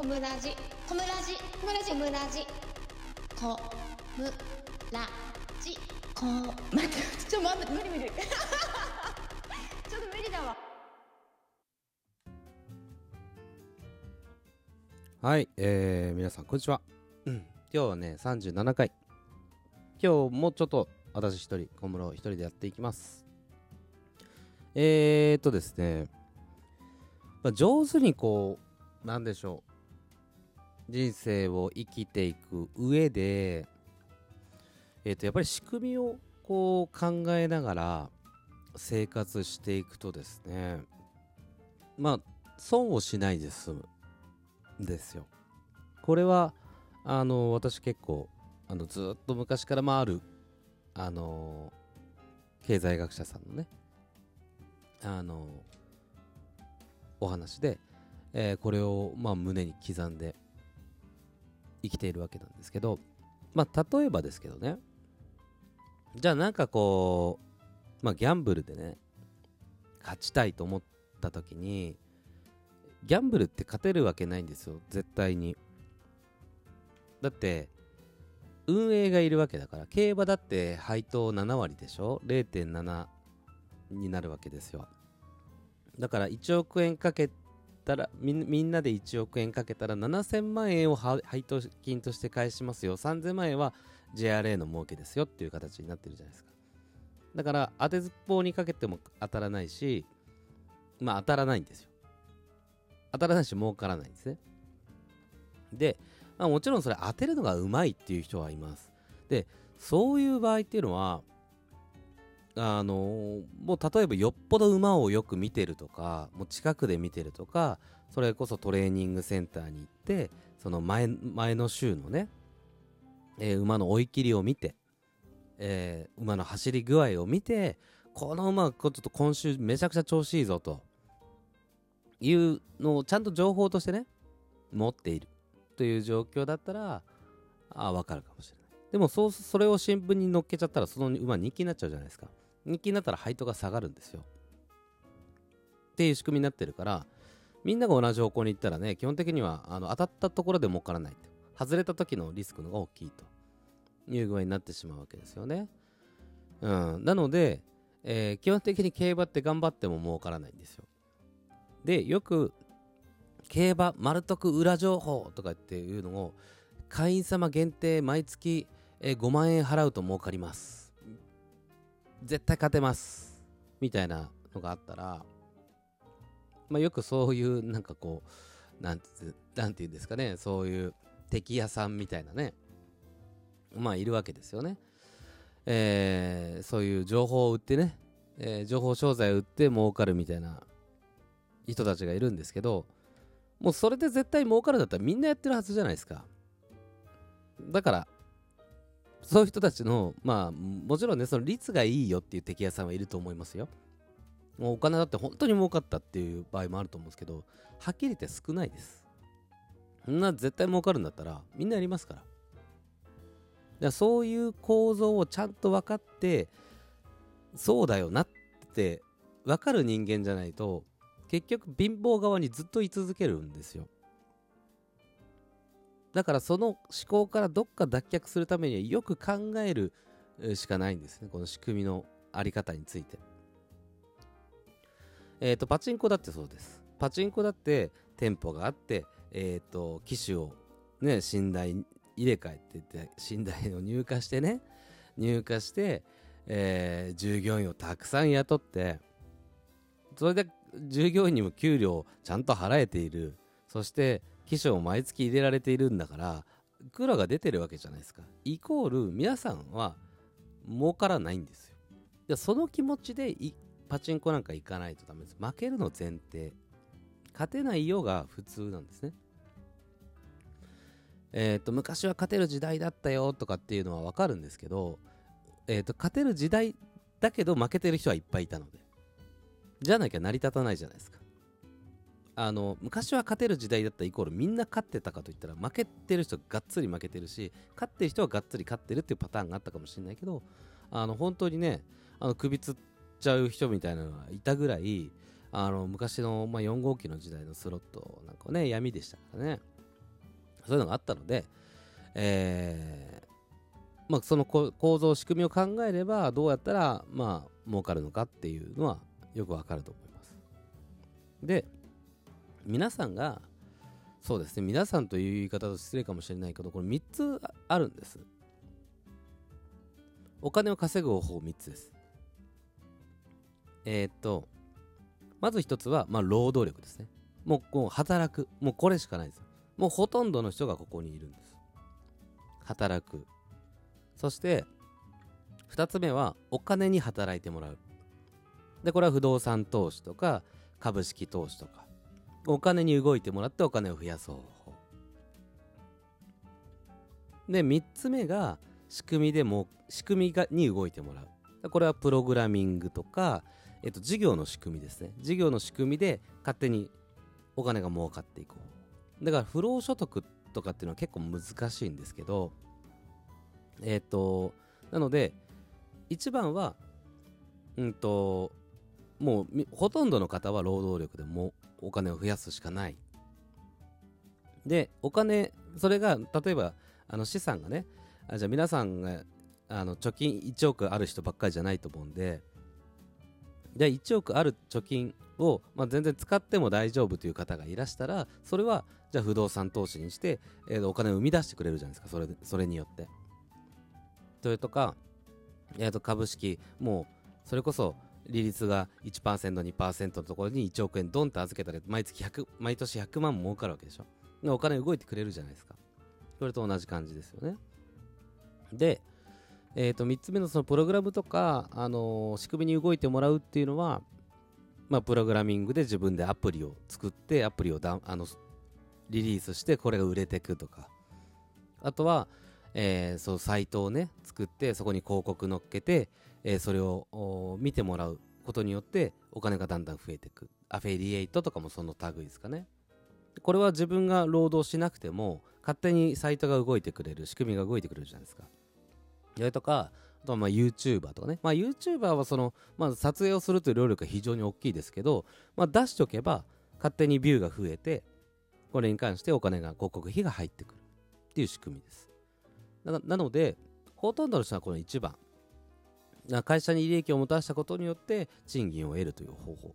コムラジ。コムラジ。コムラジ。コムラジ。コムラジ。コ待ってちょっと待って無理無理。ちょっと無理だわ。はい、えー、皆さんこんにちは、うん、今日はね37回今日もちょっと私一人小室一人でやっていきます。えーとですね、まあ、上手にこうなんでしょう人生を生きていく上でえーとやっぱり仕組みをこう考えながら生活していくとですねまあ損をしないで済むですよ。これはあの私結構あのずっと昔からまああるあの経済学者さんのねあのお話で、えーこれをまあ胸に刻んで生きているわけなんですけどまあ例えばですけどねじゃあなんかこうまあギャンブルでね勝ちたいと思った時にギャンブルって勝てるわけないんですよ絶対に。だって運営がいるわけだから競馬だって配当7割でしょ？0.7になるわけですよ。だから1億円かけたらみんなで1億円かけたら7000万円を配当金として返しますよ。3000万円は JRA の儲けですよっていう形になってるじゃないですか。だから当てずっぽうにかけても当たらないしまあ当たらないんですよ。当たらないし儲からないんですね。で、まあ、もちろんそれ当てるのがうまいっていう人はいます。でそういう場合っていうのはあのもう例えばよっぽど馬をよく見てるとかもう近くで見てるとかそれこそトレーニングセンターに行ってその前前の週のね、えー馬の追い切りを見て、えー馬の走り具合を見てこの馬ちょっと今週めちゃくちゃ調子いいぞというのをちゃんと情報としてね持っている。という状況だったらあ分かるかもしれない。でもそうそれを新聞に載っけちゃったらその馬人気になっちゃうじゃないですか。人気になったら配当が下がるんですよ。っていう仕組みになってるからみんなが同じ方向に行ったらね基本的にはあの当たったところで儲からないと。外れた時のリスクのが大きいと。いう具合になってしまうわけですよね。うん。なので、えー基本的に競馬って頑張っても儲からないんですよ。でよく競馬丸得裏情報とかっていうのを会員様限定毎月え5万円払うと儲かります。絶対勝てます。みたいなのがあったらまあよくそういうなんかこうなんてなんていうんですかね。そういう敵屋さんみたいなね。まあいるわけですよね。えーそういう情報を売ってね、えー情報商材を売って儲かるみたいな人たちがいるんですけどもうそれで絶対儲かるんだったらみんなやってるはずじゃないですか。だからそういう人たちのまあもちろんねその率がいいよっていう敵屋さんはいると思いますよ。もうお金だって本当に儲かったっていう場合もあると思うんですけどはっきり言って少ないです。そんな絶対儲かるんだったらみんなやりますから。だからそういう構造をちゃんと分かってそうだよなって分かる人間じゃないと結局貧乏側にずっと居続けるんですよ。だからその思考からどっか脱却するためにはよく考えるしかないんですね。この仕組みのあり方について。えっ、とパチンコだってそうです。パチンコだって店舗があってえっ、と機種をね寝台入れ替えって言って寝台を入荷してね入荷して、えー従業員をたくさん雇ってそれで従業員にも給料をちゃんと払えている。そして機種を毎月入れられているんだから黒が出てるわけじゃないですかイコール皆さんは儲からないんですよ。でその気持ちでパチンコなんか行かないとダメです。負けるの前提。勝てないようが普通なんですね。えっ、と昔は勝てる時代だったよとかっていうのは分かるんですけど、えー、と勝てる時代だけど負けてる人はいっぱいいたので。じゃなきゃ成り立たないじゃないですか。あの昔は勝てる時代だったイコールみんな勝ってたかといったら負けてる人がっつり負けてるし勝ってる人はがっつり勝ってるっていうパターンがあったかもしれないけどあの本当にねあの首つっちゃう人みたいなのがいたぐらいあの昔の、まあ、4号機の時代のスロットなんかね闇でしたからね。そういうのがあったので、えーまあ、その構造仕組みを考えればどうやったらまあ儲かるのかっていうのはよくわかると思います。で皆さんがそうですね皆さんという言い方と失礼かもしれないけどこれ3つあるんです。お金を稼ぐ方法3つです。えー、っとまず1つは、まあ、労働力ですね。もうもう働く。もうこれしかないですもうほとんどの人がここにいるんです。働く。そして2つ目はお金に働いてもらう。でこれは不動産投資とか株式投資とか。お金に動いてもらってお金を増やす方法で3つ目が仕組みでも仕組みがに動いてもらう。これはプログラミングとか、えっと、事業の仕組みですね。事業の仕組みで勝手にお金が儲かっていこう。だから不労所得とかっていうのは結構難しいんですけどえっ、となので一番はうんともうほとんどの方は労働力でもお金を増やすしかない。でお金それが例えばあの資産がねあじゃあ皆さんがあの貯金1億ある人ばっかりじゃないと思うんでで1億ある貯金を、まあ、全然使っても大丈夫という方がいらしたらそれはじゃあ不動産投資にして、えー、お金を生み出してくれるじゃないですか。それそれによって。それとか、えー、と株式もうそれこそ利率が 1%2% のところに1億円ドンと預けたら毎月100毎年100万儲かるわけでしょ。お金動いてくれるじゃないですか。それと同じ感じですよね。で、えー、と3つ目のそのプログラムとか、あのー、仕組みに動いてもらうっていうのは、まあ、プログラミングで自分でアプリを作ってアプリをだあのリリースしてこれが売れていくとか。あとは、えー、そうサイトをね作ってそこに広告乗っけて、えー、それを見てもらうことによってお金がだんだん増えていく。アフィリエイトとかもその類ですかね。これは自分が労働しなくても勝手にサイトが動いてくれる仕組みが動いてくれるじゃないですか。それとかあとはまあ YouTuber とかね、まあ、YouTuber はその、まあ、撮影をするという労力が非常に大きいですけど、まあ、出しておけば勝手にビューが増えてこれに関してお金が広告費が入ってくるっていう仕組みです。なのでほとんどの人はこの1番。会社に利益をもたらしたことによって賃金を得るという方法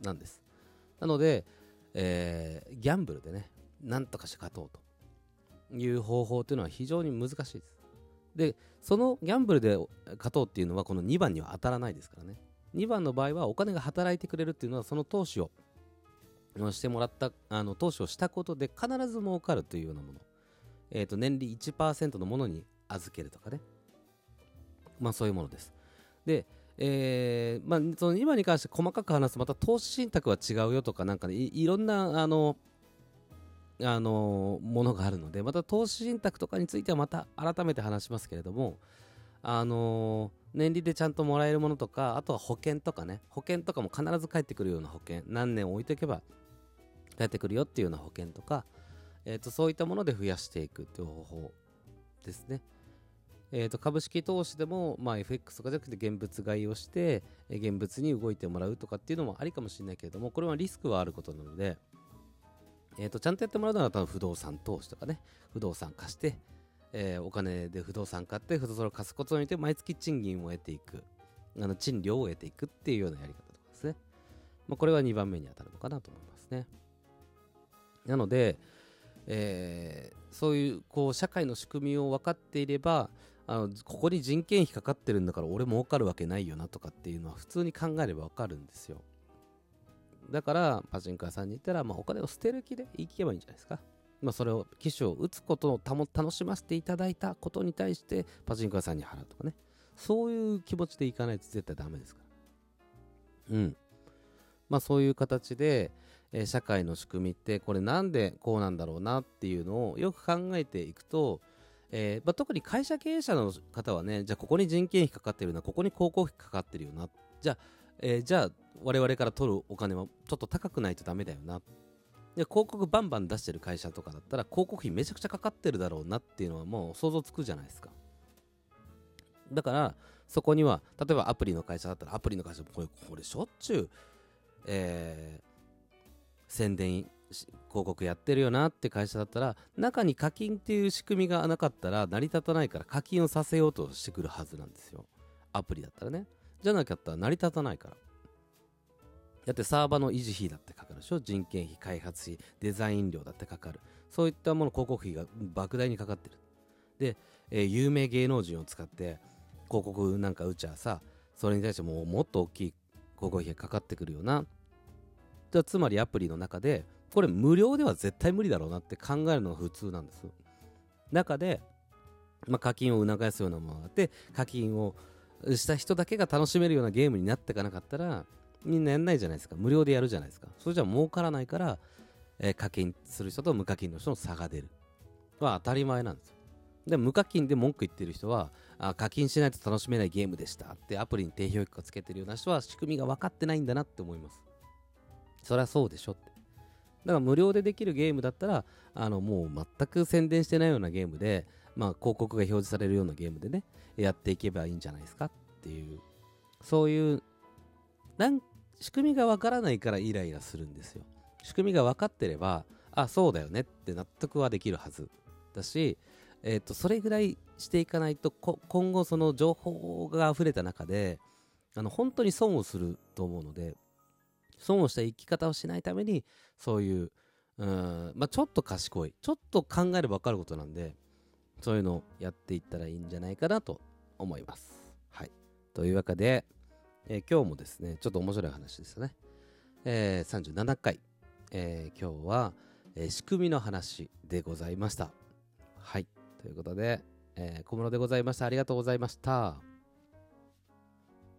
なんです。なので、えー、ギャンブルでねなんとかして勝とうという方法というのは非常に難しいです。でそのギャンブルで勝とうっていうのはこの2番には当たらないですからね。2番の場合はお金が働いてくれるっていうのはその投資をしてもらったあの投資をしたことで必ず儲かるというようなもの。えー、と年利1%のものに預けるとかね、まあ、そういうものです。で、えーまあ、その今に関して細かく話すとまた投資信託は違うよとかなんか、ね、いろんなあのあのものがあるのでまた投資信託とかについてはまた改めて話しますけれどもあの年利でちゃんともらえるものとかあとは保険とかね保険とかも必ず返ってくるような保険何年置いておけば返ってくるよっていうような保険とかえーと、そういったもので増やしていくという方法ですね。えーと、株式投資でも、まあ、FX とかじゃなくて現物買いをして、現物に動いてもらうとかっていうのもありかもしれないけれどもこれはリスクはあることなので、えーと、ちゃんとやってもらうのは多分不動産投資とかね不動産貸して、えー、お金で不動産買って不動産を貸すことによって毎月賃金を得ていくあの賃料を得ていくっていうようなやり方とかですね、まあ、これは2番目に当たるのかなと思いますね。なので、えー、そういうこう社会の仕組みを分かっていればあのここに人件費かかってるんだから俺儲かるわけないよなとかっていうのは普通に考えれば分かるんですよ。だからパチンコ屋さんに行ったら、まあ、お金を捨てる気で行けばいいんじゃないですか。まあ、それを機種を打つことを楽しませていただいたことに対してパチンコ屋さんに払うとかね。そういう気持ちでいかないと絶対ダメですから。うん。まあそういう形で、えー、社会の仕組みってこれなんでこうなんだろうなっていうのをよく考えていくと、えーまあ、特に会社経営者の方はねじゃあここに人件費かかってるなここに広告費かかってるよなじゃあ、えー、じゃあ我々から取るお金はちょっと高くないとダメだよなで広告バンバン出してる会社とかだったら広告費めちゃくちゃかかってるだろうなっていうのはもう想像つくじゃないですか。だからそこには例えばアプリの会社だったらアプリの会社これこれしょっちゅう、えー、宣伝広告やってるよなって会社だったら中に課金っていう仕組みがなかったら成り立たないから課金をさせようとしてくるはずなんですよ。アプリだったらね。じゃなかったら成り立たないから。だってサーバーの維持費だってかかるでしょ。人件費開発費デザイン料だってかかる。そういったもの広告費が莫大にかかってる。で、えー、有名芸能人を使って広告なんか打ちゃさそれに対してももっと大きい広告費がかかってくるよな。じゃつまりアプリの中でこれ無料では絶対無理だろうなって考えるのが普通なんです。中で、まあ、課金を促すようなものがあって課金をした人だけが楽しめるようなゲームになっていかなかったらみんなやんないじゃないですか。無料でやるじゃないですか。それじゃ儲からないから、えー、課金する人と無課金の人の差が出る。は当たり前なんですよ。で無課金で文句言ってる人はあ課金しないと楽しめないゲームでした。ってアプリに低評価つけてるような人は仕組みが分かってないんだなって思います。そりゃそうでしょって。だから無料でできるゲームだったらあのもう全く宣伝してないようなゲームで、まあ、広告が表示されるようなゲームでねやっていけばいいんじゃないですかっていう。そういうなん仕組みがわからないからイライラするんですよ。仕組みが分かってればあそうだよねって納得はできるはずだし、えーと、それぐらいしていかないと今後その情報が溢れた中であの本当に損をすると思うので損をした生き方をしないためにそういううん、まあ、ちょっと賢いちょっと考えれば分かることなんでそういうのをやっていったらいいんじゃないかなと思います。はい、というわけで、えー、今日もですねちょっと面白い話ですよね。えー、37回、えー、今日は、えー、仕組みの話でございました。はいということで、えー、小室でございました。ありがとうございました。